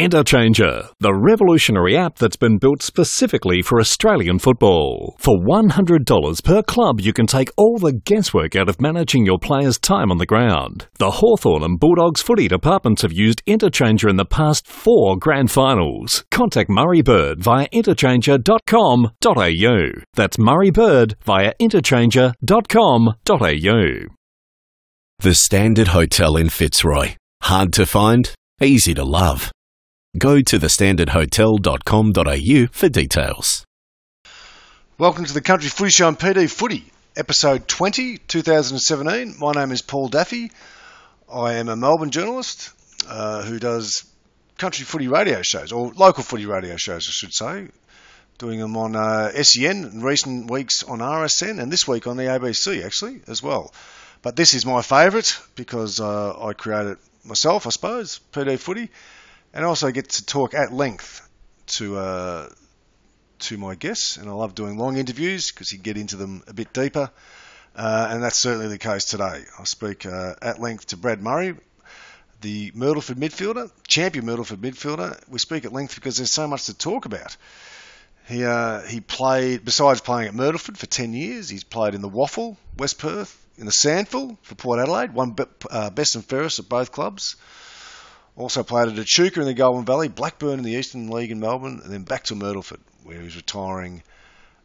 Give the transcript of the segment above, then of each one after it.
Interchanger, the revolutionary app that's been built specifically for Australian football. For $100 per club, you can take all the guesswork out of managing your players' time on the ground. The Hawthorn and Bulldogs footy departments have used Interchanger in the past four grand finals. Contact Murray Bird via interchanger.com.au. That's Murray Bird via interchanger.com.au. The Standard Hotel in Fitzroy. Hard to find, easy to love. Go to thestandardhotel.com.au for details. Welcome to the Country Footy Show on PD Footy, episode 20, 2017. My name is Paul Daffy. I am a Melbourne journalist uh, who does country footy radio shows, or local footy radio shows, I should say. Doing them on uh, SEN in recent weeks on RSN, and this week on the ABC, actually, as well. But this is my favourite because uh, I created it myself, I suppose, PD Footy and also get to talk at length to uh, to my guests, and I love doing long interviews because you get into them a bit deeper, uh, and that's certainly the case today. I speak uh, at length to Brad Murray, the Myrtleford midfielder, champion Myrtleford midfielder. We speak at length because there's so much to talk about. He uh, he played besides playing at Myrtleford for 10 years. He's played in the WAFL, West Perth, in the SANFL for Port Adelaide, won uh, best and fairest at both clubs. Also played at Echuca in the Goulburn Valley, Blackburn in the Eastern League in Melbourne, and then back to Myrtleford, where he's retiring.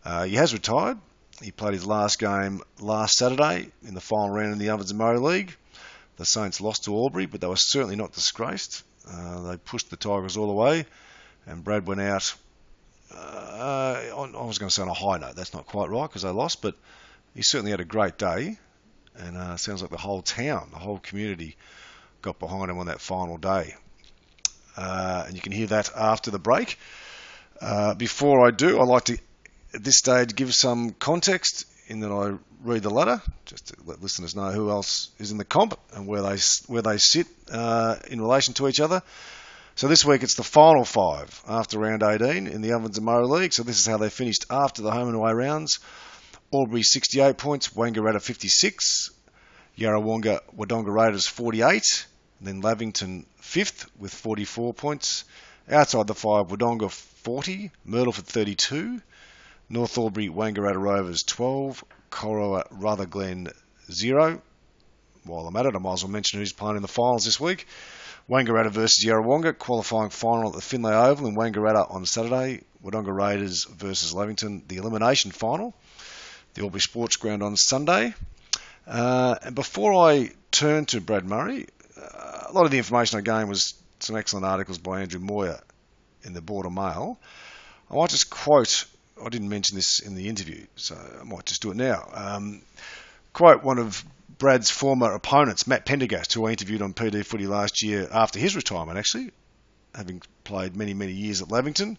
Uh, he has retired. He played his last game last Saturday in the final round in the Ovens and Murray League. The Saints lost to Albury, but they were certainly not disgraced. Uh, they pushed the Tigers all the way, and Brad went out. Uh, I was going to say on a high note. That's not quite right because they lost, but he certainly had a great day, and uh, sounds like the whole town, the whole community got behind him on that final day. Uh, and you can hear that after the break. Uh, before I do, I'd like to, at this stage, give some context in that I read the letter, just to let listeners know who else is in the comp and where they where they sit uh, in relation to each other. So this week it's the final five after round 18 in the Ovens and Murray League. So this is how they finished after the home and away rounds. Albury 68 points, Wangaratta 56, Yarrawonga Wodonga Raiders 48, then Lavington fifth with 44 points. Outside the five, Wodonga 40, Myrtleford 32, North Albury Wangaratta Rovers 12, Corowa Rutherglen 0. While I'm at it, I might as well mention who's playing in the finals this week. Wangaratta versus Yarrawonga, qualifying final at the Findlay Oval in Wangaratta on Saturday. Wodonga Raiders versus Lavington, the elimination final. The Albury Sports Ground on Sunday. Uh, and before I turn to Brad Murray, uh, a lot of the information I gained was some excellent articles by Andrew Moyer in the Border Mail. I might just quote, I didn't mention this in the interview, so I might just do it now. Um, quote one of Brad's former opponents, Matt Pendergast, who I interviewed on PD Footy last year after his retirement, actually, having played many, many years at Lavington.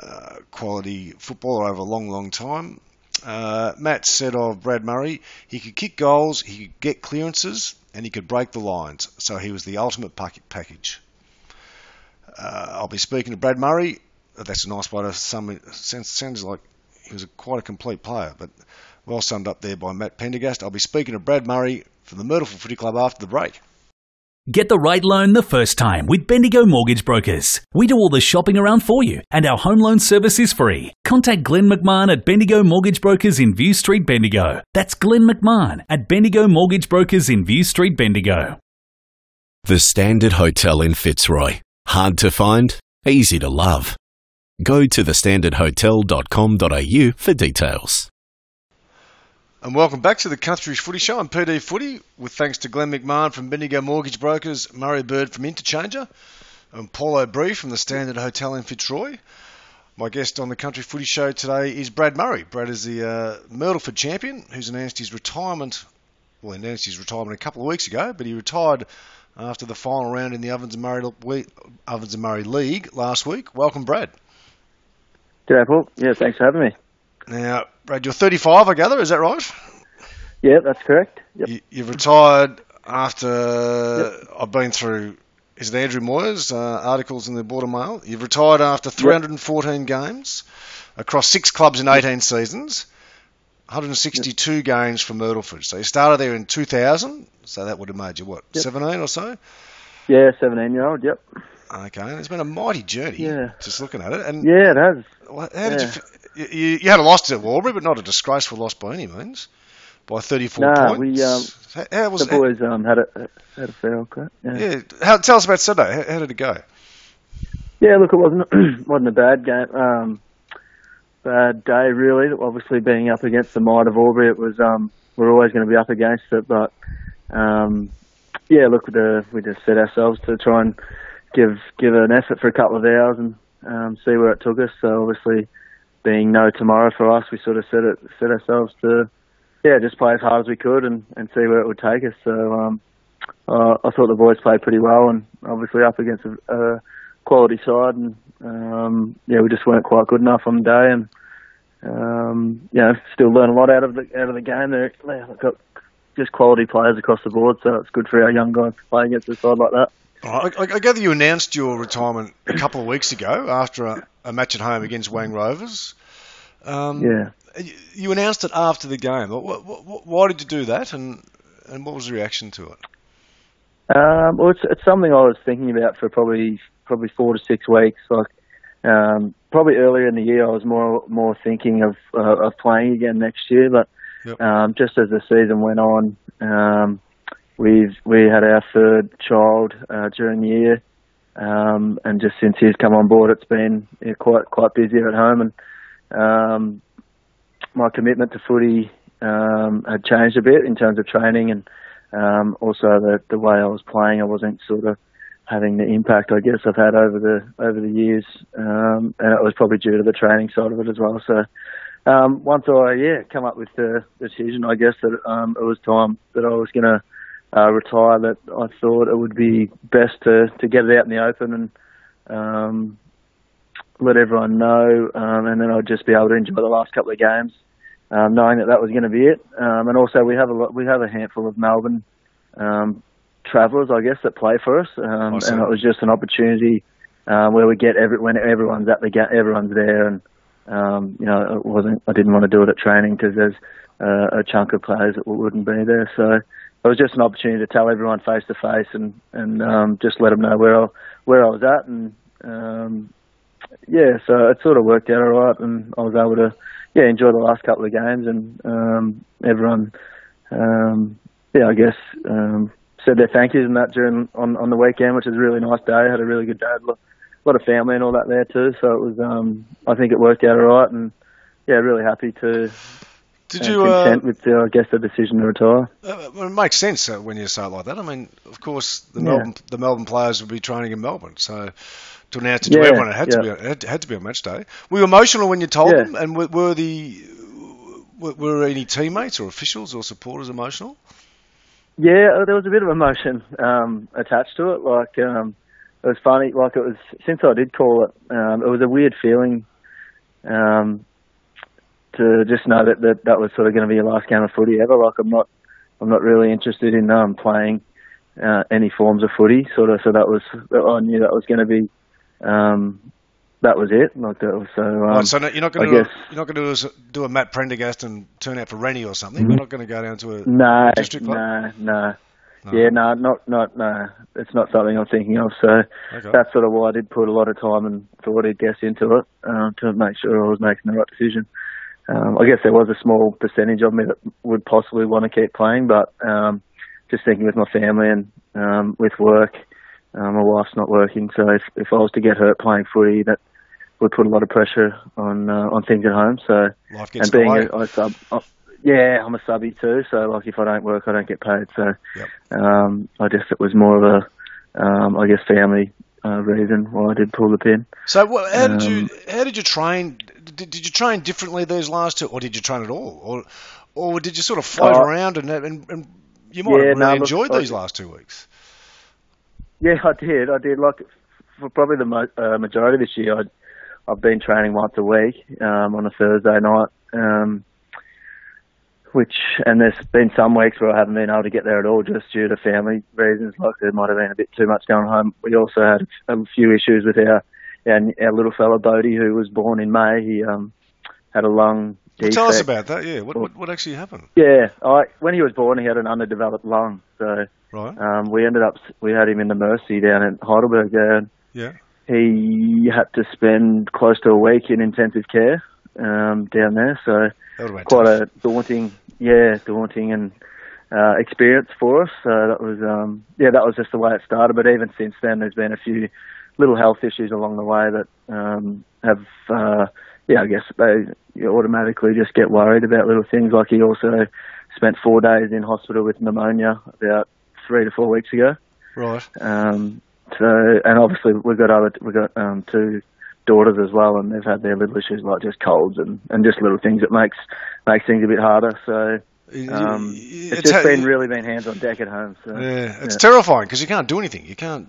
Uh, quality footballer over a long, long time. Uh, Matt said of Brad Murray, he could kick goals, he could get clearances, and he could break the lines. So he was the ultimate package. Uh, I'll be speaking to Brad Murray. That's a nice way to sum it. Sounds, sounds like he was a, quite a complete player, but well summed up there by Matt Pendergast. I'll be speaking to Brad Murray from the Myrtleford Footy Club after the break. Get the right loan the first time with Bendigo Mortgage Brokers. We do all the shopping around for you, and our home loan service is free. Contact Glenn McMahon at Bendigo Mortgage Brokers in View Street, Bendigo. That's Glenn McMahon at Bendigo Mortgage Brokers in View Street, Bendigo. The Standard Hotel in Fitzroy. Hard to find, easy to love. Go to thestandardhotel.com.au for details. And welcome back to the Country Footy Show on PD Footy, with thanks to Glenn McMahon from Bendigo Mortgage Brokers, Murray Bird from Interchanger, and Paul O'Brien from the Standard Hotel in Fitzroy. My guest on the Country Footy Show today is Brad Murray. Brad is the uh, Myrtleford champion who's announced his retirement. Well, he announced his retirement a couple of weeks ago, but he retired after the final round in the Ovens and Murray, Ovens and Murray League last week. Welcome, Brad. G'day, Paul. Yeah, thanks for having me. Now, Brad, you're 35, I gather. Is that right? Yeah, that's correct. Yep. You, you've retired after yep. I've been through. Is it Andrew Moyer's uh, articles in the Border Mail? You've retired after 314 yep. games across six clubs in 18 seasons, 162 games for Myrtleford. So you started there in 2000. So that would have made you what, 17 or so? Yeah, 17 year old. Yep. Okay, and it's been a mighty journey. Yeah. Just looking at it, and Yeah, it has. How did Yeah. you? You you had a loss at Albury, but not a disgraceful loss by any means. By 34 Nah, points. we, um, how, how was The boys um, had a had a fair crack. Yeah. Yeah, how, tell us about Sunday. How, how did it go? Yeah, look, it wasn't wasn't a bad game, um, bad day really. Obviously, being up against the might of Albury, it was um, we're always going to be up against it. But um, yeah, look, the, we just set ourselves to try and give give an effort for a couple of hours and um, see where it took us. So obviously, being no tomorrow for us, we sort of set it set ourselves to yeah, just play as hard as we could and, and see where it would take us. So um, uh, I thought the boys played pretty well, and obviously up against a, a quality side, and um, yeah, we just weren't quite good enough on the day, and um, you still learn a lot out of the out of the game. They've got just quality players across the board, so it's good for our young guys to play against a side like that. Right, I, I gather you announced your retirement a couple of weeks ago after a, a match at home against Wang Rovers. Um, Yeah. you, you announced it after the game. Wh- wh- wh- Why did you do that, and and what was the reaction to it? Um, well, it's, it's something I was thinking about for probably probably four to six weeks. Like um, probably earlier in the year, I was more more thinking of uh, of playing again next year. But Um, just as the season went on, um, we've we had our third child uh, during the year, um, and just since he's come on board, it's been quite quite busy at home, and um, my commitment to footy um, had changed a bit in terms of training and um, also the the way I was playing. I wasn't sort of having the impact I guess I've had over the over the years, um, and it was probably due to the training side of it as well. So um, once I yeah come up with the decision, I guess that um, it was time that I was going to uh, retire. That I thought it would be best to to get it out in the open and um, let everyone know, um, and then I'd just be able to enjoy the last couple of games, um, knowing that that was going to be it. Um, and also we have a lot, we have a handful of Melbourne um, travellers, I guess, that play for us, um, see. and it was just an opportunity um, where we get every when everyone's at the ga- everyone's there, and um, you know, it wasn't. I didn't want to do it at training because there's uh, a chunk of players that wouldn't be there, so. It was just an opportunity to tell everyone face to face and and um, just let them know where I, where I was at and um, yeah, so it sort of worked out all right, and I was able to yeah enjoy the last couple of games, and um, everyone um, yeah I guess um, said their thank yous and that during on on the weekend, which was a really nice day. I had a really good day, a lot, of family and all that there too, so it was um, I think it worked out all right, and yeah, really happy to Did uh, you? Uh, with uh, I guess the decision to retire. uh, well, it makes sense uh, when you say it like that. I mean, of course, the Yeah. Melbourne the Melbourne players would be training in Melbourne, so to announce it to Yeah, everyone, it had to be it had to be a match day. Were you emotional when you told Yeah. them? And were, were the were, were any teammates or officials or supporters emotional? Yeah, uh, there was a bit of emotion um, attached to it. Like um, it was funny. Like it was since I did call it, um, it was a weird feeling um, to just know that, that that was sort of going to be your last game of footy ever. Like I'm not, I'm not really interested in um, playing uh, any forms of footy. Sort of. So that was I knew that was going to be. Um, that was it. Like that was so. Um, right, so no, you're not going to you're not going to do, a- Matt Prendergast and turn out for Rennie or something. We're not going to go down to a No, district club. no, no. No. Yeah, no, not not no. It's not something I'm thinking of. So Okay. that's sort of why I did put a lot of time and thought I'd guess into it um, to make sure I was making the right decision. Um, I guess there was a small percentage of me that would possibly want to keep playing, but um, just thinking with my family and um, with work, um, my wife's not working, so if, if I was to get hurt playing footy, that would put a lot of pressure on uh, on things at home. So Life gets and being a, a sub, uh, yeah, I'm a subby too. So like, if I don't work, I don't get paid. So Yep. um, I guess it was more of a, um, I guess, family uh, reason why I did pull the pin. So, what, how did you Um, how did you train? Did, did you train differently those last two, or did you train at all, or or did you sort of float Uh, around and, and and you might yeah, have no, really look, enjoyed I- these last two weeks? Yeah, I did. I did. Like for probably the mo- uh, majority of this year, I'd, I've been training once a week um, on a Thursday night. Um, which and there's been some weeks where I haven't been able to get there at all just due to family reasons. Like there might have been a bit too much going home. We also had a few issues with our our, our little fella Bodie, who was born in May. He um, had a lung defect. Tell us about that. Yeah, what what, what actually happened? Yeah, I, when he was born, he had an underdeveloped lung. So Right. um, we ended up we had him in the Mercy down in Heidelberg there. Yeah. he had to spend close to a week in intensive care um, down there. So That would have been quite tough. a daunting, yeah, daunting and uh, experience for us. So that was, um, yeah, that was just the way it started. But even since then, there's been a few little health issues along the way that um, have, uh, yeah, I guess they you automatically just get worried about little things. Like he also spent four days in hospital with pneumonia about three to four weeks ago. Right. Um, so, and obviously we've got other, we've got um, two daughters as well, and they've had their little issues like just colds and, and just little things that makes makes things a bit harder. So um, it's, just ha- been really been hands on deck at home. So Yeah, it's terrifying because you can't do anything. You can't.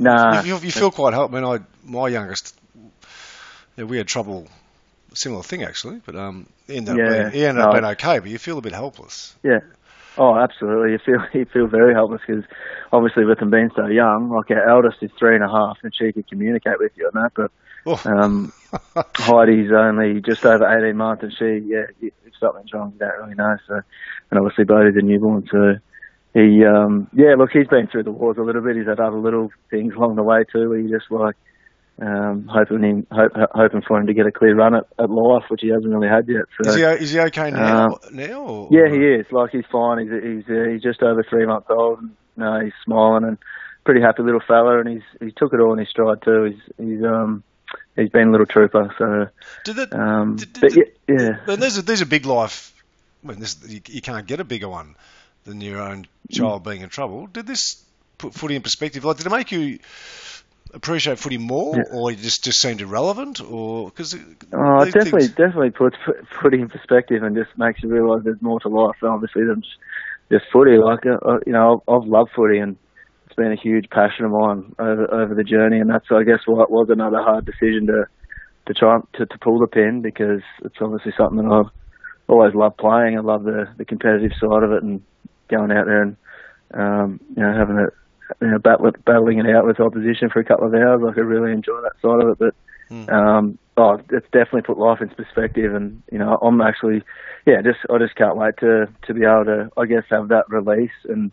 Nah. You, you, feel quite help. I mean, I my youngest, yeah, we had trouble. Similar thing actually, but um, ended up, Yeah, being, ended up being okay. But you feel a bit helpless. yeah. Oh, absolutely. You feel you feel very helpless because obviously with them being so young, like our eldest is three and a half, and she could communicate with you and that, but Oh, Um, Heidi's only just over 18 months, and she, yeah, if something's wrong, you don't really know. So, and obviously Bodie's a newborn, so he, um, yeah, look, he's been through the wars a little bit. He's had other little things along the way too, where you just like um, hoping him, hope, hoping for him to get a clear run at, at life, which he hasn't really had yet. So, is he is he okay now? Uh, now? Or, yeah, he is. Like he's fine. He's he's uh, he's just over three months old. And, no, he's smiling and pretty happy little fella, and he's he took it all in his stride too. He's he's um he's been a little trooper. So Did it? um, did- did- but yeah, yeah. And these are these are big life. I mean, this you, you can't get a bigger one than your own child being in trouble. Did this put footy in perspective? Like, did it make you appreciate footy more, Yeah. or you just just seemed irrelevant, or because Oh, it definitely, definitely puts footy in perspective and just makes you realise there's more to life, obviously, than just, just footy. Like, uh, uh, you know, I've, I've loved footy and it's been a huge passion of mine over over the journey, and that's, I guess, why it was another hard decision to to try to, to pull the pin because it's obviously something that I've always loved playing. I love the the competitive side of it and going out there and um, you know having it. You know, battle, battling it out with opposition for a couple of hours, like I really enjoy that side of it. But um, oh, it's definitely put life into perspective, and you know, I'm actually, yeah, just I just can't wait to to be able to, I guess, have that release, and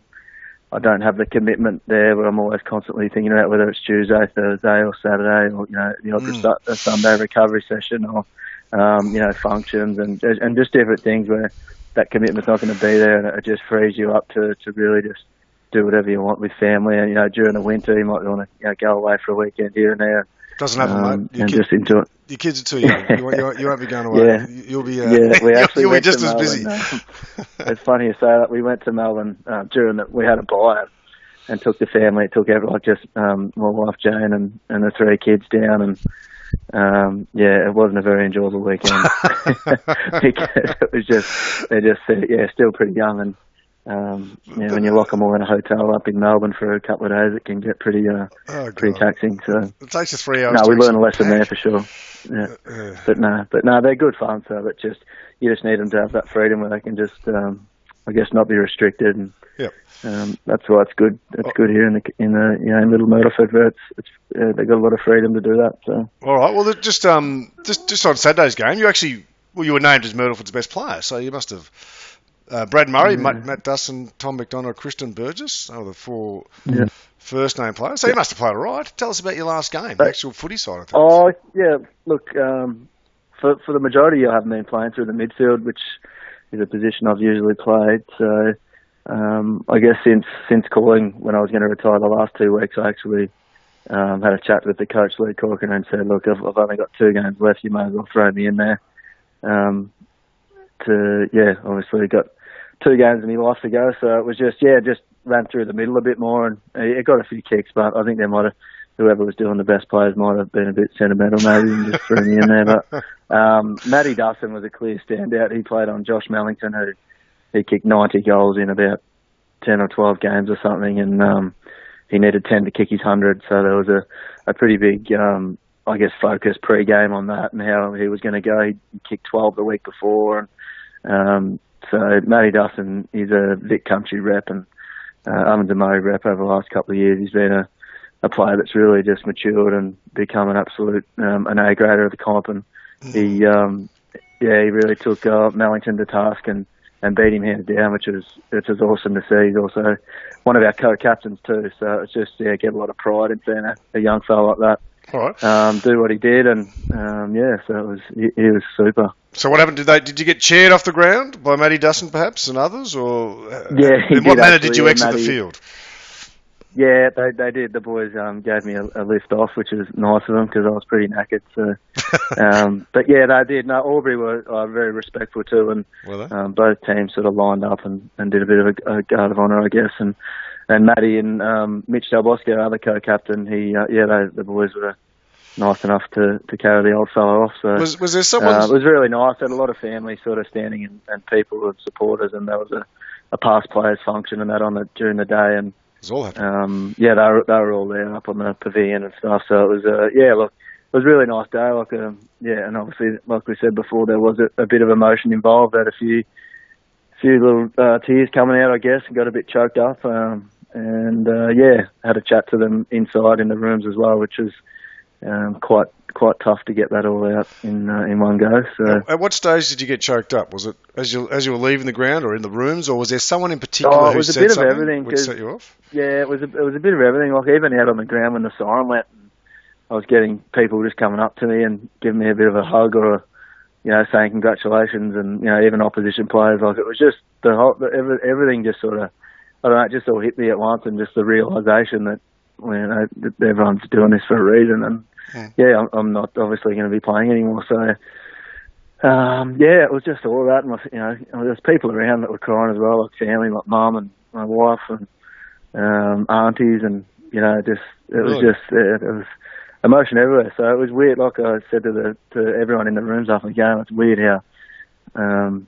I don't have the commitment there where I'm always constantly thinking about whether it's Tuesday, Thursday, or Saturday, or you know, the odd Mm. Su- Sunday recovery session, or um, you know, functions, and and just different things where that commitment's not going to be there, and it just frees you up to to really just do whatever you want with family. And you know, during the winter, you might want to you know, go away for a weekend here and there. Doesn't happen, um, mate. Your, and kid, just enjoy it. your kids are too young. You, won't- you, won't- you won't be going away. Yeah. You- You'll be. Uh, Yeah, we actually you'll be just as busy. it's funny you say that. We went to Melbourne uh, during the, we had a buy and took the family, took everyone, like just um, my wife Jane and, and the three kids down, and um, yeah, it wasn't a very enjoyable weekend because it was just they're just yeah still pretty young and. Um, yeah, when you lock them all in a hotel up in Melbourne for a couple of days, it can get pretty, uh, Oh, pretty taxing. So, It takes you three hours. no, we learn a lesson there for sure. Yeah Yeah. but no, but no, they're good fun. So, but just you just need them to have that freedom where they can just, um, I guess, not be restricted, and Yep. um, that's why it's good. It's Oh. good here in the in the you know in Little Myrtleford where it's it's uh, they've got a lot of freedom to do that. So All right. Well, just um, just just on Saturday's game, you actually well, you were named as Myrtleford's best player, so you must have. Uh, Brad Murray, Matt, Matt Dustin, Tom McDonough, Kristen Burgess are the four Yeah. first name players. So you must have played all right. Tell us about your last game, the actual footy side of things. oh yeah, look um, for for the majority I haven't been playing through the midfield, which is a position I've usually played. So um, I guess since since calling when I was going to retire the last two weeks, I actually um, had a chat with the coach Lee Corkin and said, "Look, I've, I've only got two games left. You may as well throw me in there." Um, to yeah, obviously got two games in my life to go, so it was just yeah, just ran through the middle a bit more, and it got a few kicks, but I think they might have whoever was doing the best players might have been a bit sentimental maybe and just threw me in there. But um, Matty Dustin was a clear standout. He played on Josh Mellington, who he kicked 90 goals in about 10 or 12 games or something, and um, he needed 10 to kick his 100. So there was a, a pretty big, um, I guess, focus pre-game on that and how he was going to go. He kicked 12 the week before, and um, so Matty Dustin is a Vic Country rep and uh, Murray rep over the last couple of years. He's been a, a player that's really just matured and become an absolute um, an A grader of the comp, and he um, yeah he really took uh, Mellington to task and and beat him hands down, which is which was awesome to see. He's also one of our co-captains too, so it's just yeah, get a lot of pride in seeing a, a young fellow like that All right. um, do what he did, and um, yeah, so it was he, he was super. So what happened? Did they? Did you get cheered off the ground by Matty Dustin, perhaps, and others, or uh, Yeah, he in what manner actually, did you exit the field? Yeah, they they did. The boys um, gave me a, a lift off, which was nice of them because I was pretty knackered. So, um, but yeah, they did. No, Albury were uh, very respectful too, and um, both teams sort of lined up and, and did a bit of a, a guard of honour, I guess. And and Matty and um, Mitch Del Bosco, our other co-captain, he uh, yeah, they, the boys were nice enough to, to carry the old fellow off. So Was was there someone? uh, it was really nice. Had a lot of family sort of standing and, and people and supporters, and there was a, a past players function and that on the during the day, and it was all happening. um, yeah, they were they were all there up on the pavilion and stuff. So it was uh, yeah, look, it was a really nice day. Like um, yeah, and obviously, like we said before, there was a, a bit of emotion involved. Had a few few little uh, tears coming out, I guess, and got a bit choked up. Um, and uh, yeah, had a chat to them inside in the rooms as well, which was um, quite quite tough to get that all out in uh, in one go. So. At what stage did you get choked up? Was it as you as you were leaving the ground, or in the rooms, or was there someone in particular Oh, it who was a said bit of everything, which set you off? Yeah, it was a, it was a bit of everything. Like even out on the ground when the siren went, I was getting people just coming up to me and giving me a bit of a hug or, a, you know, saying congratulations, and you know even opposition players. Like it was just the whole the, every, everything just sort of, I don't know, it just all hit me at once, and just the realization that you know that everyone's doing this for a reason, and yeah, I'm, I'm not obviously going to be playing anymore, so. Um, yeah, it was just all that, and you know, there's people around that were crying as well, like family, like mum and my wife, and um, aunties, and you know, just it was just it, it was emotion everywhere. So it was weird. Like I said to the to everyone in the rooms after the game, it's weird how um,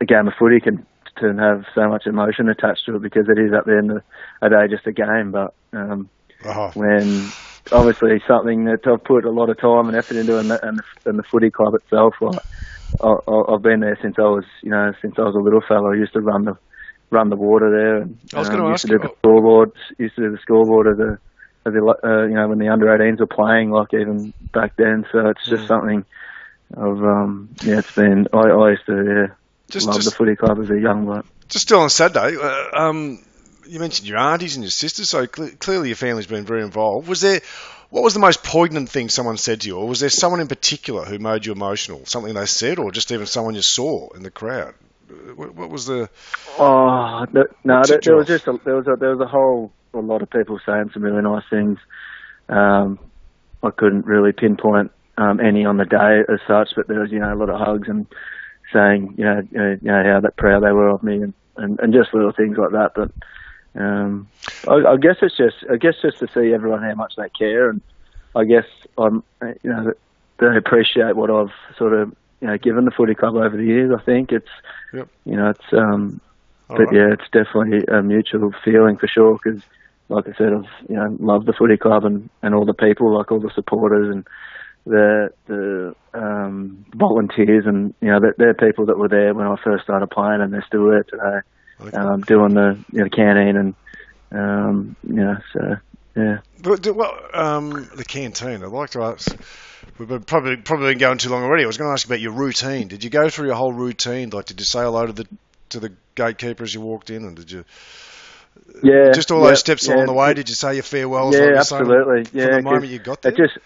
a game of footy can can have so much emotion attached to it because it is at the end of the day just a game. But um, Oh, when obviously something that I've put a lot of time and effort into, and the, and the, and the footy club itself. Like, I, I- I've been there since I was, you know, since I was a little fellow. I used to run the run the water there. And, I was um, gonna used ask to do the scoreboard. Used to do the scoreboard of the of the uh, you know when the under 18s were playing, like even back then. So it's just Mm. something of um yeah. It's been I, I used to yeah, Just- love just- the footy club as a young bloke. just still on Saturday. Uh, um, you mentioned your aunties and your sisters, so cle clearly your family's been very involved. Was there? What was the most poignant thing someone said to you, or was there someone in particular who made you emotional? Something they said, or just even someone you saw in the crowd? Uh, What, what was the? Oh th- no, there, there was just a, there was a, there was a whole a lot of people saying some really nice things. Um, I couldn't really pinpoint um, any on the day as such, but there was you know a lot of hugs and saying you know you know, you know how that proud they were of me and, and, and just little things like that. But um, I, I guess it's just I guess just to see everyone how much they care, and I guess I'm you know they appreciate what I've sort of you know given the footy club over the years. I think it's Yep. you know it's um All but right. yeah, it's definitely a mutual feeling for sure. Because, like I said, I've you know loved the footy club and, and all the people, like all the supporters and the the um, volunteers, and you know they're, they're people that were there when I first started playing, and they're still there today, Okay. um, doing the you know, canteen and um, you know so yeah. But well, um, the canteen. I'd like to ask. We've been probably probably been going too long already. I was going to ask you about your routine. Did you go through your whole routine? Like, did you say hello to the to the gatekeeper as you walked in, and did you Yeah, just all yeah, those steps yeah. along the way? Did you say your farewells? Yeah, you were saying absolutely. From Yeah, the moment you got there. It just,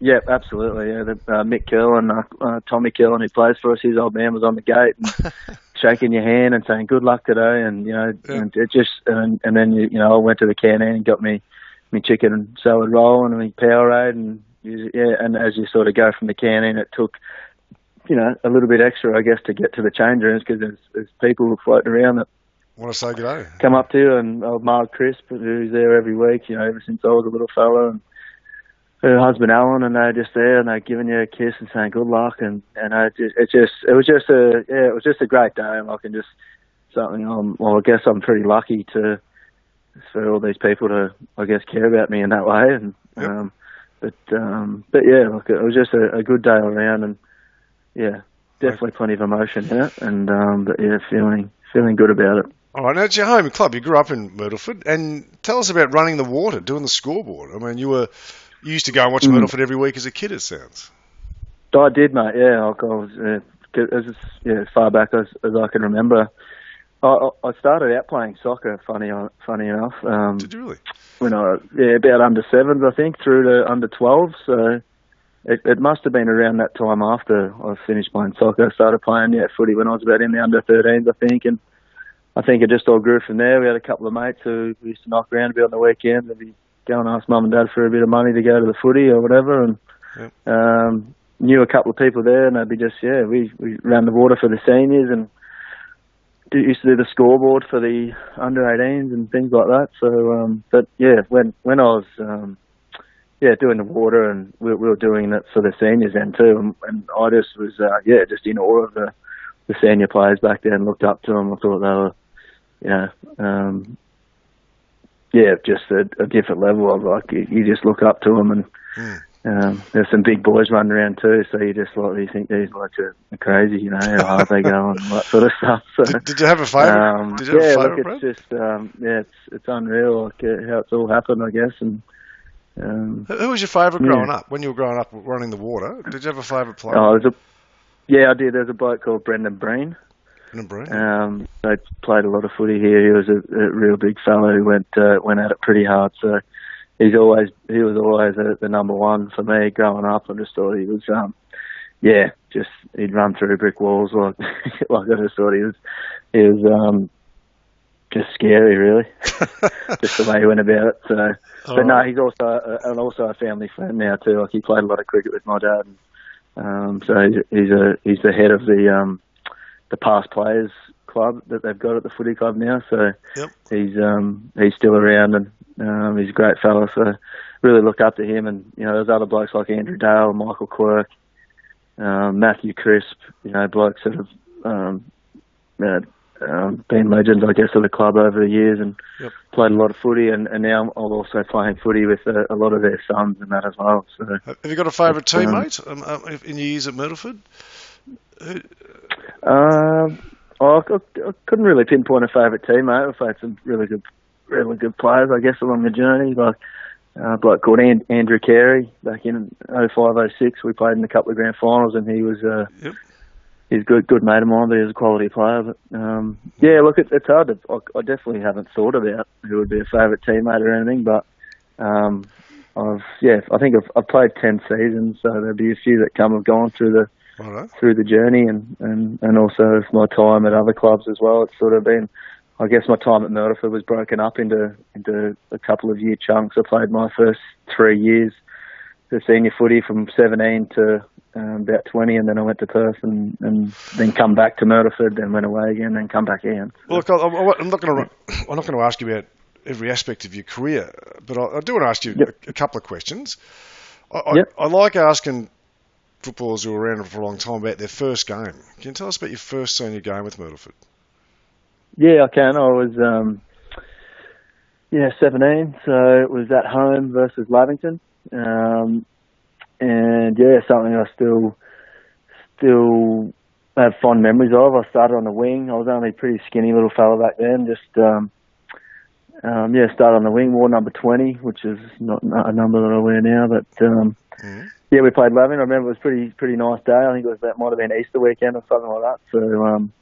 yeah, absolutely. Yeah, the, uh, Mick Killen, uh, uh, Tommy Killen, who plays for us, his old man was on the gate and shaking your hand and saying good luck today, and you know, Yeah. and it just, and, and then you, you know, I went to the canteen and got me, me chicken and salad roll and me Powerade, and yeah, and as you sort of go from the canteen, it took. You know, a little bit extra, I guess, to get to the change rooms because there's, there's people floating around that Want to say good day? come up to you and old Mark Crisp, who's there every week, you know, ever since I was a little fella, and her husband Alan, and they're just there and they're giving you a kiss and saying good luck, and and I just, it just, it was just a, yeah, it was just a great day, and I can just something. Um, well, I guess I'm pretty lucky to for all these people to, I guess, care about me in that way, and Yep. um, but um, but yeah, look, it was just a, a good day around, and yeah, definitely plenty of emotion in it, and um, but yeah, feeling feeling good about it. All right, now it's your home club. You grew up in Myrtleford, and tell us about running the water, doing the scoreboard. I mean, you were you used to go and watch Mm. Myrtleford every week as a kid. It sounds. I did, mate. Yeah, I was uh, as yeah, as far back as, as I can remember. I, I started out playing soccer. Funny, funny enough. Um, Did you really? When I yeah about under sevens, I think, through to under twelve. So it, it must have been around that time after I finished playing soccer. I started playing yeah footy when I was about in the under 13s, I think, and I think it just all grew from there. We had a couple of mates who we used to knock around a bit on the weekend. Be go and ask mum and dad for a bit of money to go to the footy or whatever, and Yep. um, knew a couple of people there, and they'd be just yeah, we we ran the water for the seniors and used to do the scoreboard for the under 18s and things like that. So, um, but yeah, when when I was um, yeah doing the water and we, we were doing it for the seniors then too, and, and I just was uh, yeah just in awe of the the senior players back then. Looked up to them. I thought they were yeah. Um, yeah, just a, a different level of like you, you just look up to them and Hmm. um, there's some big boys running around too, so you just like you think these blokes are crazy, you know, how hard they go and that sort of stuff. So, Did, did you have a favourite? um, did you have yeah, a look, it's just um, yeah, it's it's unreal like uh, how it's all happened, I guess. And um, Who was your favourite yeah. growing up? When you were growing up running the water, did you have a favourite player? oh, there's a yeah, I did. There's a bloke called Brendan Breen. Um, they played a lot of footy here. He was a, a real big fellow who went uh, went at it pretty hard. So he's always he was always a, the number one for me growing up. I just thought he was, um, yeah, just he'd run through brick walls like like I just thought he was he was um, just scary, really, just the way he went about it. So, but no, he's also a, and also a family friend now too. Like he played a lot of cricket with my dad. And, um, so he's, he's a he's the head of the um, the past players club that they've got at the footy club now. So Yep. he's um, he's still around and um, he's a great fella. So really look up to him. And you know, there's other blokes like Andrew Dale, Michael Quirk, um, Matthew Crisp. You know, blokes that have um, uh, um, been legends, I guess, of the club over the years and Yep. played a lot of footy. And, and now I'm also playing footy with a, a lot of their sons and that as well. So. Have you got a favourite Um, teammate um, um, in your years at Myrtleford? Um, I, I, I couldn't really pinpoint a favourite teammate. I've had some really good, really good players, I guess, along the journey. Like uh, a bloke called and, Andrew Carey back in 05, 06. We played in a couple of grand finals, and he was uh, Yep. he's a good, good mate of mine, but he's a quality player. But um, yeah, look, it, it's hard to. I, I definitely haven't thought about who would be a favourite teammate or anything, but. Um, I've yeah, I think I've, I've played ten seasons, so there'll be a few that come have gone through the Righto. through the journey and, and, and also my time at other clubs as well. It's sort of been, I guess my time at Myrtleford was broken up into into a couple of year chunks. I played my first three years, the senior footy from 17 to um, about 20, and then I went to Perth and, and then come back to Myrtleford, then went away again, then come back again. Well, look, I- I'm not going to. I'm not going to ask you about every aspect of your career, but I, I do want to ask you Yep. a, a couple of questions. I, I, I like asking footballers who are around for a long time about their first game. Can you tell us about your first senior game with Myrtleford? Yeah, I can. I was, um, yeah, 17. So it was at home versus Lavington. Um, and yeah, something I still, still have fond memories of. I started on the wing. I was only a pretty skinny little fella back then. Just, um, um, yeah, started on the wing, wore number 20, which is not a number that I wear now, but, um, Mhm. Yeah, we played Lavington. I remember it was pretty, pretty nice day. I think it was that might have been Easter weekend or something like that. So, um,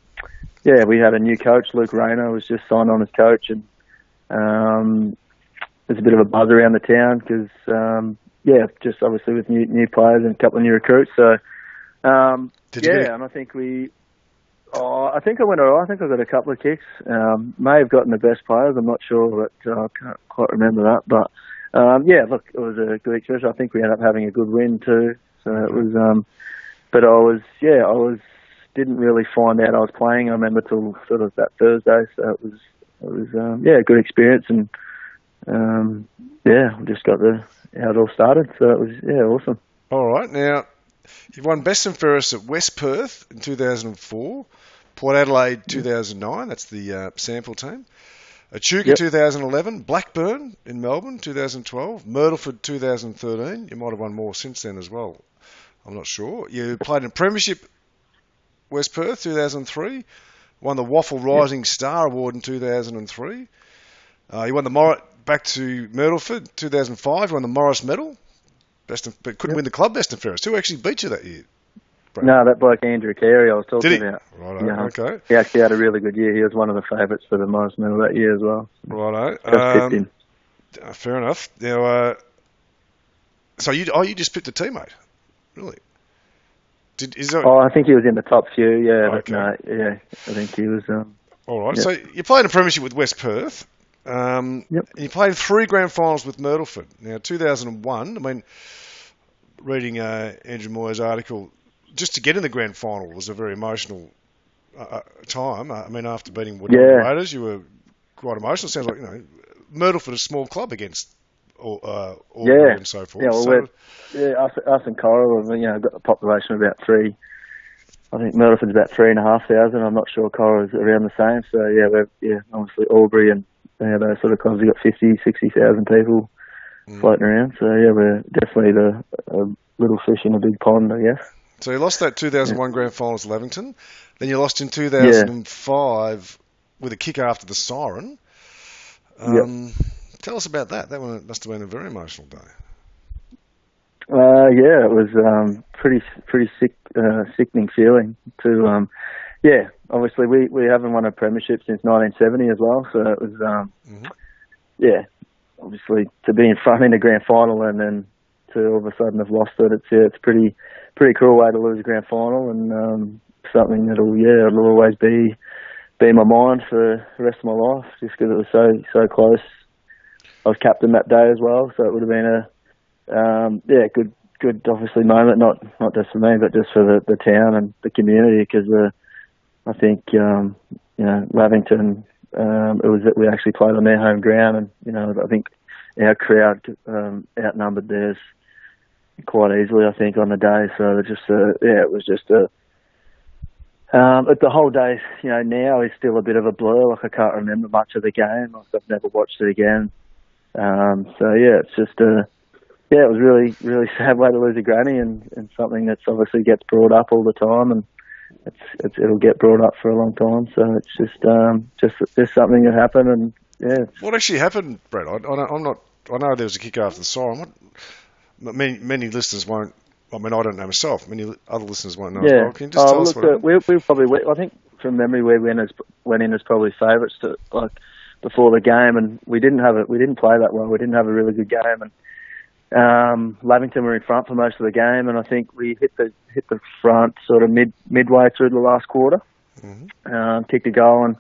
yeah, we had a new coach, Luke Rayner, was just signed on as coach, and um, there's a bit of a buzz around the town because, um, yeah, just obviously with new new players and a couple of new recruits. So, um, yeah, get and I think we, oh, I think I went alright. I think I got a couple of kicks. Um, may have gotten the best players. I'm not sure, but uh, I can't quite remember that. But um, yeah, look, it was a good experience. I think we ended up having a good win too. So it was, um, but I was, yeah, I was didn't really find out I was playing. I remember till sort of that Thursday. So it was, it was, um, yeah, a good experience, and um, yeah, we just got the how it all started. So it was, yeah, awesome. All right. Now, you've won best and fairest at West Perth in 2004, Port Adelaide 2009. That's the uh, SANFL team. Echuca Yep. 2011, Blackburn in Melbourne 2012, Myrtleford 2013. You might have won more since then as well. I'm not sure. You played in Premiership West Perth 2003, won the WAFL Rising Star Award in 2003. Uh, you won the Mor- back to Myrtleford 2005. Won the Morris Medal, best but couldn't Yep. win the club best and fairest. Who actually beat you that year? Brad? No, that bloke Andrew Carey I was talking Did he? about. Righto, Yeah. okay. He actually had a really good year. He was one of the favourites for the Morris medal that year as well. Righto. Just Um, uh, fair enough. Now, uh, so you oh you just picked a teammate, really? Did is that Oh, I think he was in the top few. Yeah, but Okay. no, yeah, I think he was. Um, all right? yeah. So you played a premiership with West Perth. Um, Yep. and You played three grand finals with Myrtleford. Now, 2001. I mean, reading uh, Andrew Moyer's article, just to get in the grand final was a very emotional uh, uh, time. Uh, I mean, after beating Wodonga Yeah. Raiders, you were quite emotional. Sounds like you know, Myrtleford, is a small club against all, uh, Albury Yeah. and so forth. Yeah, well, so, yeah, us, us and Corowa have you know got a population of about three. I think Myrtleford's about three and a half thousand. I'm not sure Corowa's around the same. So yeah, we're yeah obviously Albury and yeah, those sort of clubs have got 50, 60,000 people Mm. floating around. So yeah, we're definitely the a little fish in a big pond, I guess. So you lost that 2001 grand finals to Lavington. Then you lost in 2005 with a kick after the siren. Um, Tell us about that. That one must have been a very emotional day. Uh, yeah, it was um, pretty pretty sick, uh, sickening feeling to. Um, yeah, obviously we, we haven't won a premiership since 1970 as well, so it was. Um, Mhm. Yeah, obviously to be in front in the grand final and then to all of a sudden have lost it, it's yeah, it's pretty pretty cruel way to lose a grand final and um, something that'll yeah it'll always be be in my mind for the rest of my life just because it was so so close. I was captain that day as well, so it would have been a um, yeah, good, good, obviously moment, not not just for me, but just for the, the town and the community, because uh, I think um, you know Lavington, um, it was that we actually played on their home ground, and you know I think our crowd um, outnumbered theirs quite easily, I think, on the day. So just uh, yeah, it was just a. Um, but the whole day, you know, now is still a bit of a blur. Like I can't remember much of the game. Like I've never watched it again. Um, so yeah, it's just a yeah, it was really, really sad way to lose a granny, and, and something that's obviously gets brought up all the time, and it's, it's it'll get brought up for a long time. So it's just um, just just something that happened, and yeah, What actually happened, Brett? I, I I'm not. I know there was a kick after the siren. What, many many listeners won't. I mean, I don't know myself. Many other listeners won't know as yeah. well. Can you just oh, tell us look, what uh, we we probably we, I think from memory we went as went in as probably favourites to like before the game, and we didn't have it. We didn't play that well. We didn't have a really good game, and um, Lavington were in front for most of the game, and I think we hit the hit the front sort of mid midway through the last quarter. Mm-hmm. Um, kicked a goal, and,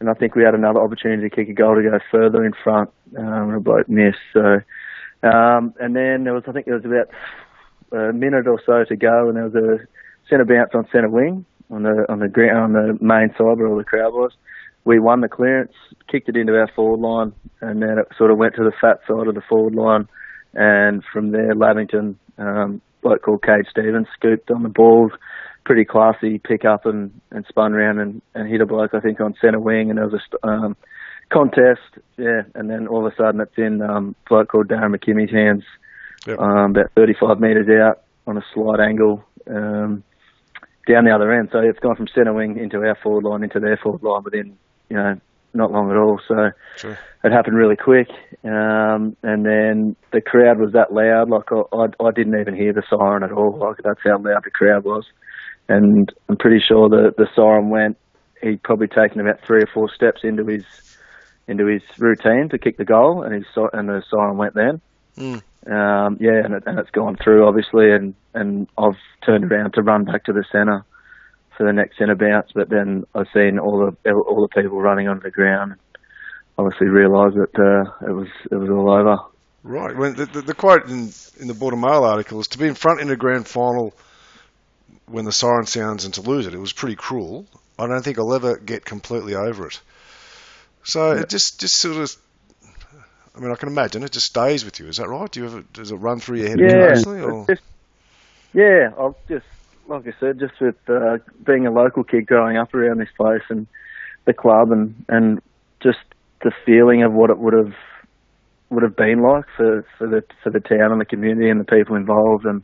and I think we had another opportunity to kick a goal to go further in front, um, and a bloke missed. So, um, and then there was I think there was about a minute or so to go, and there was a centre bounce on centre wing on the on the ground on the main side where all the crowd was. We won the clearance, kicked it into our forward line, and then it sort of went to the fat side of the forward line, and from there Lavington, um, bloke called Cade Stevens, scooped on the ball, pretty classy pick up and, and spun around and, and hit a bloke I think on centre wing, and there was a um, contest, yeah, and then all of a sudden it's in um, bloke called Darren McKimmy's hands, Yep. um, about 35 metres out on a slight angle. Um, down the other end, so it's gone from centre wing into our forward line into their forward line within, you know, not long at all. So Sure. it happened really quick, um, and then the crowd was that loud. Like I, I, I didn't even hear the siren at all. Like that's how loud the crowd was, and I'm pretty sure the the siren went. He'd probably taken about three or four steps into his into his routine to kick the goal, and his and the siren went then. Mm. Um, yeah, and, it, and it's gone through obviously, and and I've turned around to run back to the centre for the next centre bounce, but then I've seen all the all the people running onto the ground. And obviously, realised that uh, it was it was all over. Right. When the, the, the quote in, in the Border Mail article is to be in front in a grand final when the siren sounds and to lose it. It was pretty cruel. I don't think I'll ever get completely over it. So it just just sort of. I mean, I can imagine it just stays with you. Is that right? Do you ever does it run through your head Yeah? Or? just, yeah. I'll just like I said, just with uh, being a local kid growing up around this place and the club and and just the feeling of what it would have would have been like for, for the for the town and the community and the people involved and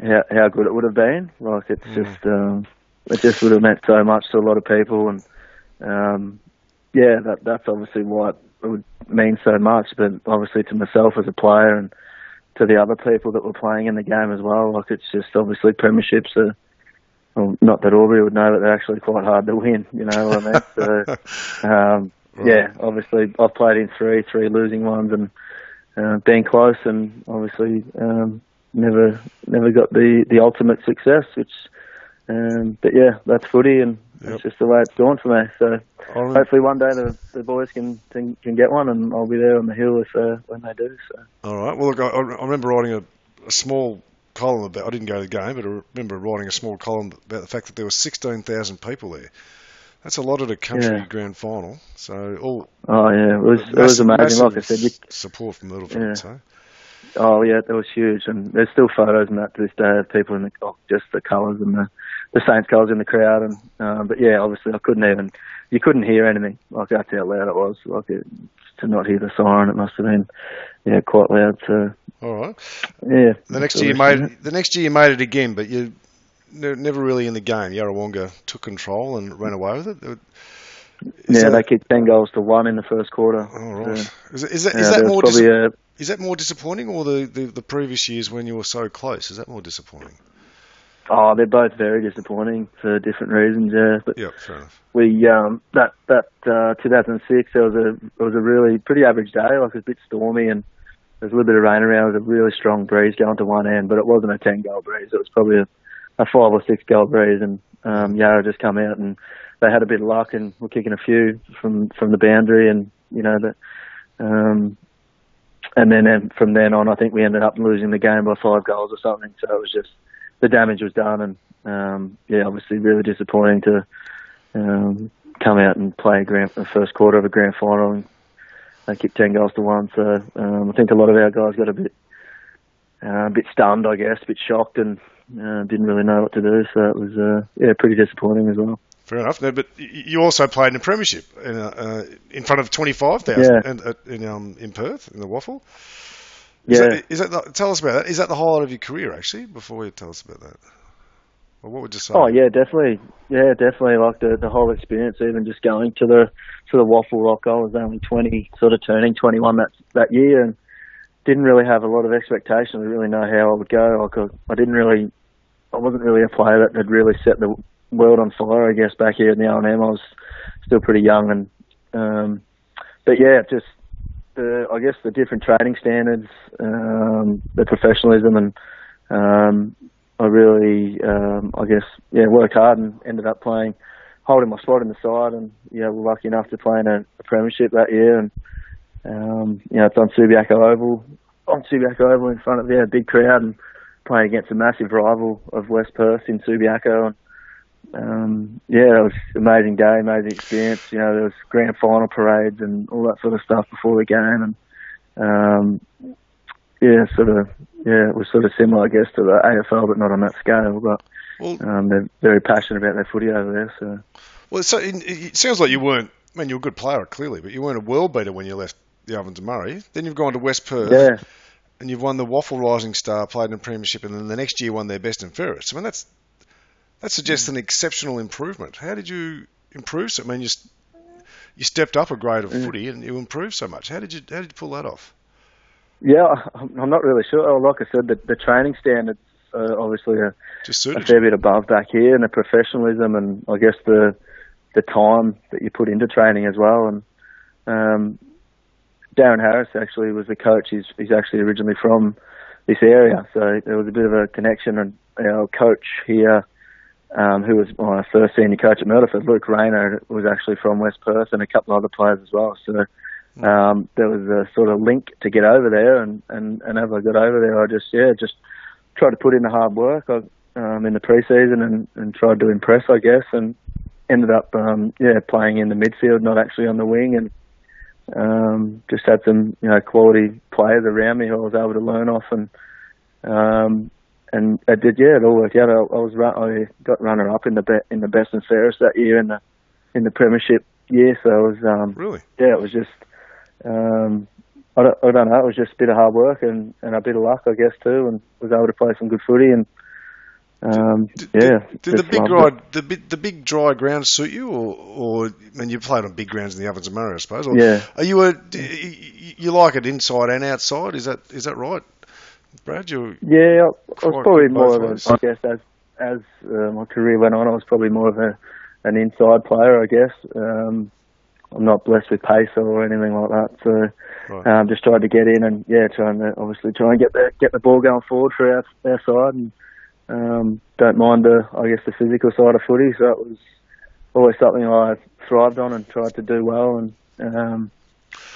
how how good it would have been. Like it's just um, it just would have meant so much to a lot of people and um, yeah, that that's obviously what it would mean so much. But obviously to myself as a player and to the other people that were playing in the game as well. Like it's just obviously premierships are. Well, not that Albury would know, but they're actually quite hard to win. You know what I mean? So, um, right. yeah, obviously I've played in three, three losing ones, and uh, been close, and obviously um, never never got the the ultimate success. Which, um, but yeah, that's footy, and yep. that's just the way it's gone for me. So hopefully one day the, the boys can, can, can get one, and I'll be there on the hill if uh, when they do. So. All right. Well, look, I, I remember writing a, a, small column about. I didn't go to the game, but I remember writing a small column about the fact that there were sixteen thousand people there. That's a lot at a country yeah. grand final. So all. Oh yeah, it was massive, it was amazing. Like I said, you, support from Myrtleford. Yeah. So. Oh yeah, that was huge, and there's still photos and that to this day of people in the oh, just the colours and the the Saints colours in the crowd, and um, but yeah, obviously I couldn't even you couldn't hear anything. Like that's how loud it was. Like it, to not hear the siren, it must have been yeah quite loud. So all right, yeah. The next year you made it, the next year you made it again, but you never really in the game. Yarrawonga took control and ran away with it. Is yeah, that, they kicked ten goals to one in the first quarter. Oh, right. So, is, is that, is yeah, that more? Dis- a, is that more disappointing, or the, the, the previous years when you were so close? Is that more disappointing? Oh, they're both very disappointing for different reasons. Yeah, but yeah, fair enough. We um, that that uh, 2006, it was a it was a really pretty average day. Like it was a bit stormy and there was a little bit of rain around. It was a really strong breeze going to one end, but it wasn't a 10 goal breeze. It was probably a, a five or six goal breeze, and um, Yarra just come out and they had a bit of luck and were kicking a few from from the boundary, and you know that. Um, and then from then on, I think we ended up losing the game by five goals or something. So it was just the damage was done, and um, yeah, obviously really disappointing to um, come out and play a grand, the first quarter of a grand final and they kicked ten goals to one. So um, I think a lot of our guys got a bit uh, a bit stunned, I guess, a bit shocked, and uh, didn't really know what to do. So it was uh, yeah pretty disappointing as well. Fair enough. No, but you also played in the premiership in, uh, in front of twenty five thousand yeah. in, um, in Perth in the WAFL. Is. That, is that the, tell us about that? Is that the highlight of your career actually? Before you tell us about that, or what would you say? Oh yeah, definitely. Yeah, definitely. Like the the whole experience, even just going to the to the WAFL Rock. I was only twenty, sort of turning twenty one that that year, and didn't really have a lot of expectations. I really know how I would go. Like I, I didn't really, I wasn't really a player that had really set the world on fire, I guess, back here in the O&M. I was still pretty young, and um, but yeah, just the I guess the different training standards, um, the professionalism, and um, I really, um, I guess, yeah, worked hard and ended up playing, holding my spot in the side, and yeah, we're lucky enough to play in a, a premiership that year, and um, you know, it's on Subiaco Oval, on Subiaco Oval in front of yeah, a big crowd, and playing against a massive rival of West Perth in Subiaco, and um, yeah, it was an amazing day, amazing experience. You know, there was grand final parades and all that sort of stuff before the game, and um, yeah, sort of, yeah, it was sort of similar, I guess, to the AFL, but not on that scale. But well, um, they're very passionate about their footy over there. So, well, so it, it sounds like you weren't. I mean, you're a good player clearly, but you weren't a world beater when you left the Ovens Murray. Then you've gone to West Perth. Yeah. And you've won the WAFL Rising Star, played in the Premiership, and then the next year won their best and fairest. I mean, that's that suggests an exceptional improvement. How did you improve? So, I mean, you you stepped up a grade of mm. footy and you improved so much. How did you how did you pull that off? Yeah, I'm not really sure. Like I said, the, the training standards are obviously a, a fair bit above back here, and the professionalism and I guess the the time that you put into training as well. And um, Darren Harris actually was the coach. He's he's actually originally from this area, so there was a bit of a connection. And our coach here um, who was my first senior coach at Myrtleford, Luke Rayner, was actually from West Perth, and a couple of other players as well. So um, there was a sort of link to get over there, and, and, and as I got over there, I just yeah just tried to put in the hard work I, um, in the preseason and, and tried to impress, I guess, and ended up um, yeah playing in the midfield, not actually on the wing, and um, just had some you know quality players around me who I was able to learn off, and um, and I did. Yeah, it all worked out. I, I was I got runner up in the be, in the best and fairest that year in the in the premiership year. So it was um, really yeah, it was just um, I don't, I don't know. It was just a bit of hard work and, and a bit of luck, I guess, too, and was able to play some good footy and. Um, did, yeah. Did, did the big dry, the the big dry ground suit you, or, or I mean, you played on big grounds in the Ovens and Murray, I suppose. Or yeah. Are you a you like it inside and outside? Is that is that right? Brad, you Yeah, I, was probably more of a. I guess as as uh, my career went on, I was probably more of a an inside player, I guess. Um, I'm not blessed with pace or anything like that, so Right. um, just tried to get in and yeah, trying to obviously try and get the get the ball going forward for our, our side, and um, don't mind the I guess the physical side of footy. So it was always something I thrived on and tried to do well, and um,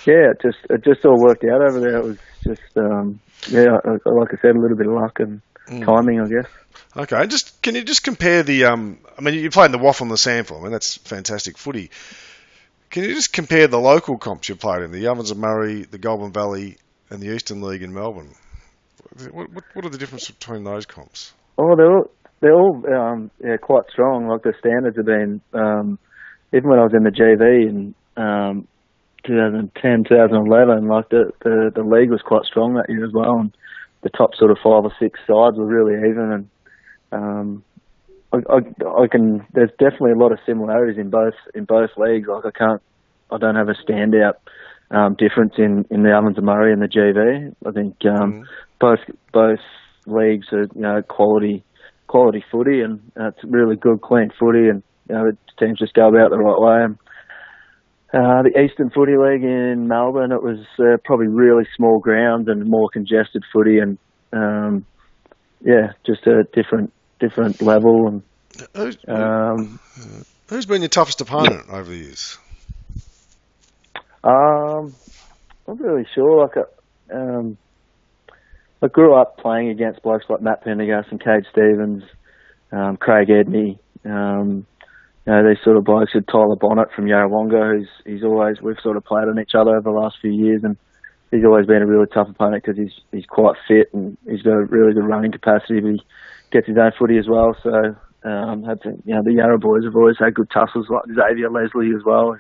yeah, it just it just all worked out over there. It was just um, yeah, like I said, a little bit of luck and timing, I guess. Okay, and just can you just compare the? Um, I mean, you played in the WAFL and the SANFL. I mean, that's fantastic footy. Can you just compare the local comps you played in, the Ovens of Murray, the Goulburn Valley, and the Eastern League in Melbourne? What, what, what are the differences between those comps? Oh, they're all, they're all um, yeah, quite strong. Like the standards have been, um, even when I was in the GV and um, 2010, 2011, like the, the the league was quite strong that year as well, and the top sort of five or six sides were really even. And um, I, I, I can, there's definitely a lot of similarities in both in both leagues. Like I can't, I don't have a standout um, difference in in the Ovens and Murray and the GV. I think um, both both leagues are you know quality quality footy and uh, it's really good clean footy and you know the teams just go about the right way. And, uh, the Eastern Footy League in Melbourne, it was uh, probably really small ground and more congested footy, and um, yeah, just a different different level. And Who's, um, who's been your toughest opponent over the years? Um, I'm not really sure. Like, uh, um, I grew up playing against blokes like Matt Pendergast and Cade Stevens, um, Craig Edney. Um, you know, these sort of blokes with Tyler Bonnet from Yarrawonga, who's he's always we've sort of played on each other over the last few years, and he's always been a really tough opponent because he's he's quite fit and he's got a really good running capacity, but he gets his own footy as well. So um, had to, you know the Yarra boys have always had good tussles like Xavier Leslie as well,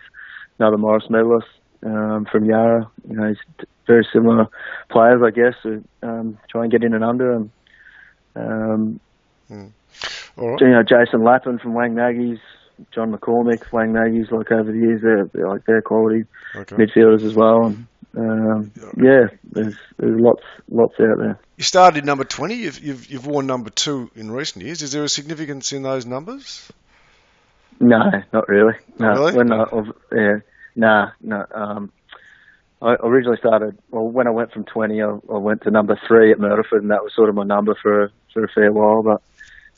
another Morris medalist um, from Yarra. You know, he's very similar players, I guess, who um, try and get in and under. And um, right. you know, Jason Lappin from Wang Magpies, John McCormick, Wang Magpies, like over the years, they're, like they're quality Okay. midfielders as well. And um, yeah, there's there's lots lots out there. You started number 20. You've, you've, you've worn number two in recent years. Is there a significance in those numbers? No, not really. No, Not really? when No. I, yeah, nah, no. Um, I originally started. Well, when I went from twenty, I, I went to number three at Myrtleford, and that was sort of my number for a, for a fair while. But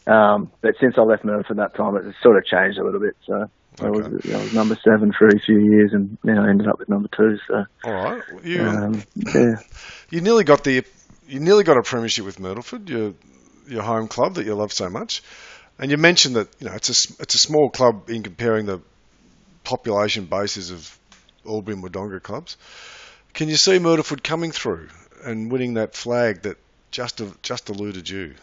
um, but since I left Myrtleford that time, it's sort of changed a little bit. So I was I was number seven for a few years, and then I ended up with number two. So All right. You, um, yeah. you nearly got the you nearly got a premiership with Myrtleford, your your home club that you love so much. And you mentioned that you know it's a it's a small club in comparing the population bases of and Wodonga clubs. Can you see Myrtleford coming through and winning that flag that just just eluded you?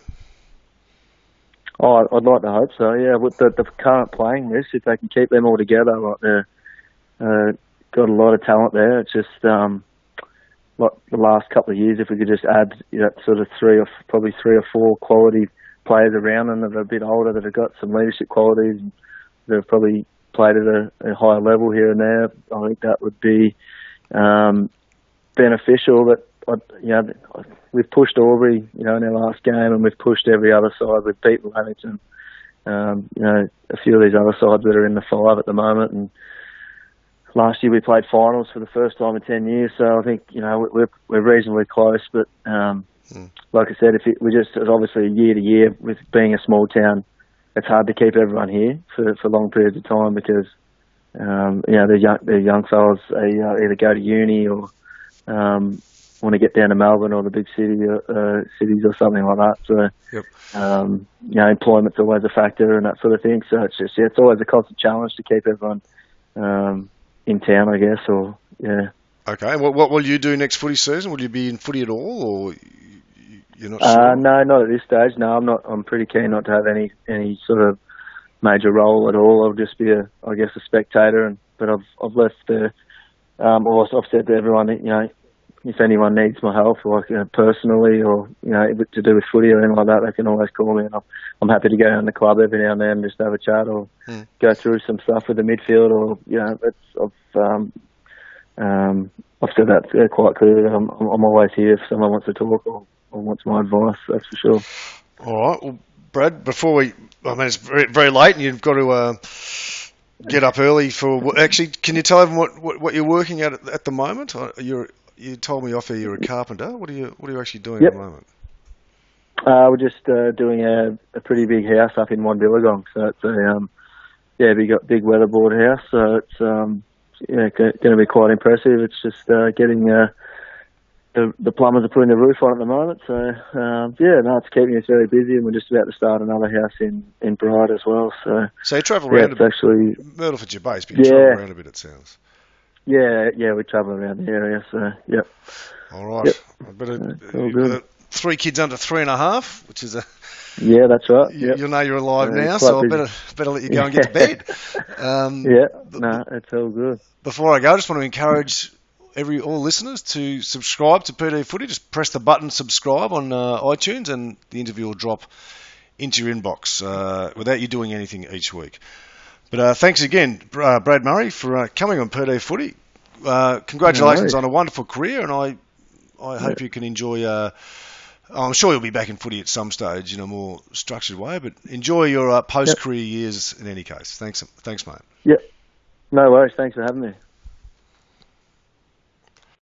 Oh, I'd like to hope so. Yeah, with the, the current playing list, if they can keep them all together, like they're uh, got a lot of talent there. It's just um, like the last couple of years, if we could just add you know, sort of three or probably three or four quality players around them that are a bit older, that have got some leadership qualities, and that have probably played at a, a higher level here and there. I think that would be um, beneficial. But I, you know, we've pushed Albury, you know, in our last game, and we've pushed every other side. We've beaten Lavington, um, you know, a few of these other sides that are in the five at the moment. And last year we played finals for the first time in ten years, so I think you know we're we're reasonably close. But um, like I said, if it, we just it's obviously year to year with being a small town, it's hard to keep everyone here for for long periods of time because um, you know the young the young fellas they uh, either go to uni or um, want to get down to Melbourne or the big city uh, cities or something like that. So Yep. um, you know employment's always a factor and that sort of thing. So it's just yeah, it's always a constant challenge to keep everyone um, in town, I guess. Or yeah. Okay. What, what will you do next footy season? Will you be in footy at all, or you're not Uh, no, not at this stage. No, I'm not. I'm pretty keen not to have any any sort of major role at all. I'll just be a, I guess, a spectator. And but I've I've left the, um, or I've said to everyone, that, you know, if anyone needs my help, like you know, personally, or you know, to do with footy or anything like that, they can always call me, and I'm, I'm happy to go down the club every now and then and just have a chat or Hmm. go through some stuff with the midfield, or you know, it's I've um, um, I've said that quite clearly. I'm, I'm always here if someone wants to talk or or wants my advice. That's for sure. All right. Well, Brad, before we, I mean, it's very, very late, and you've got to uh, get up early for. Actually, can you tell everyone what, what, what you're working at at the moment? You're you told me off here you're a carpenter. What are you What are you actually doing Yep. at the moment? Uh, we're just uh, doing a, a pretty big house up in Monbillagong, so it's a um, yeah big big weatherboard house. So it's um, yeah going to be quite impressive. It's just uh, getting uh, the the plumbers are putting the roof on at the moment. So um, yeah, no, it's keeping us very busy, and we're just about to start another house in in Bright as well. So So you travel yeah, around it's bit. actually Myrtleford's your base, but you Yeah. travel around a bit. It sounds. Yeah yeah we travel around the area. So yep. All right. Yep. I better, That's all you've good. got three kids under three and a half, which is a Yeah, that's right. you, Yep. you'll know you're alive Yeah, now, so I better better let you go and get to bed. Um, Yeah, no, it's all good. Before I go, I just want to encourage every all listeners to subscribe to PD Footy. Just press the button subscribe on uh, iTunes, and the interview will drop into your inbox uh, without you doing anything each week. But uh, thanks again, uh, Brad Murray, for uh, coming on Per Day Footy. Uh, congratulations No on a wonderful career, and I I hope you can enjoy. Uh, I'm sure you'll be back in footy at some stage in a more structured way, but enjoy your uh, post-career years in any case. Thanks, thanks, mate. Yep. No worries. Thanks for having me.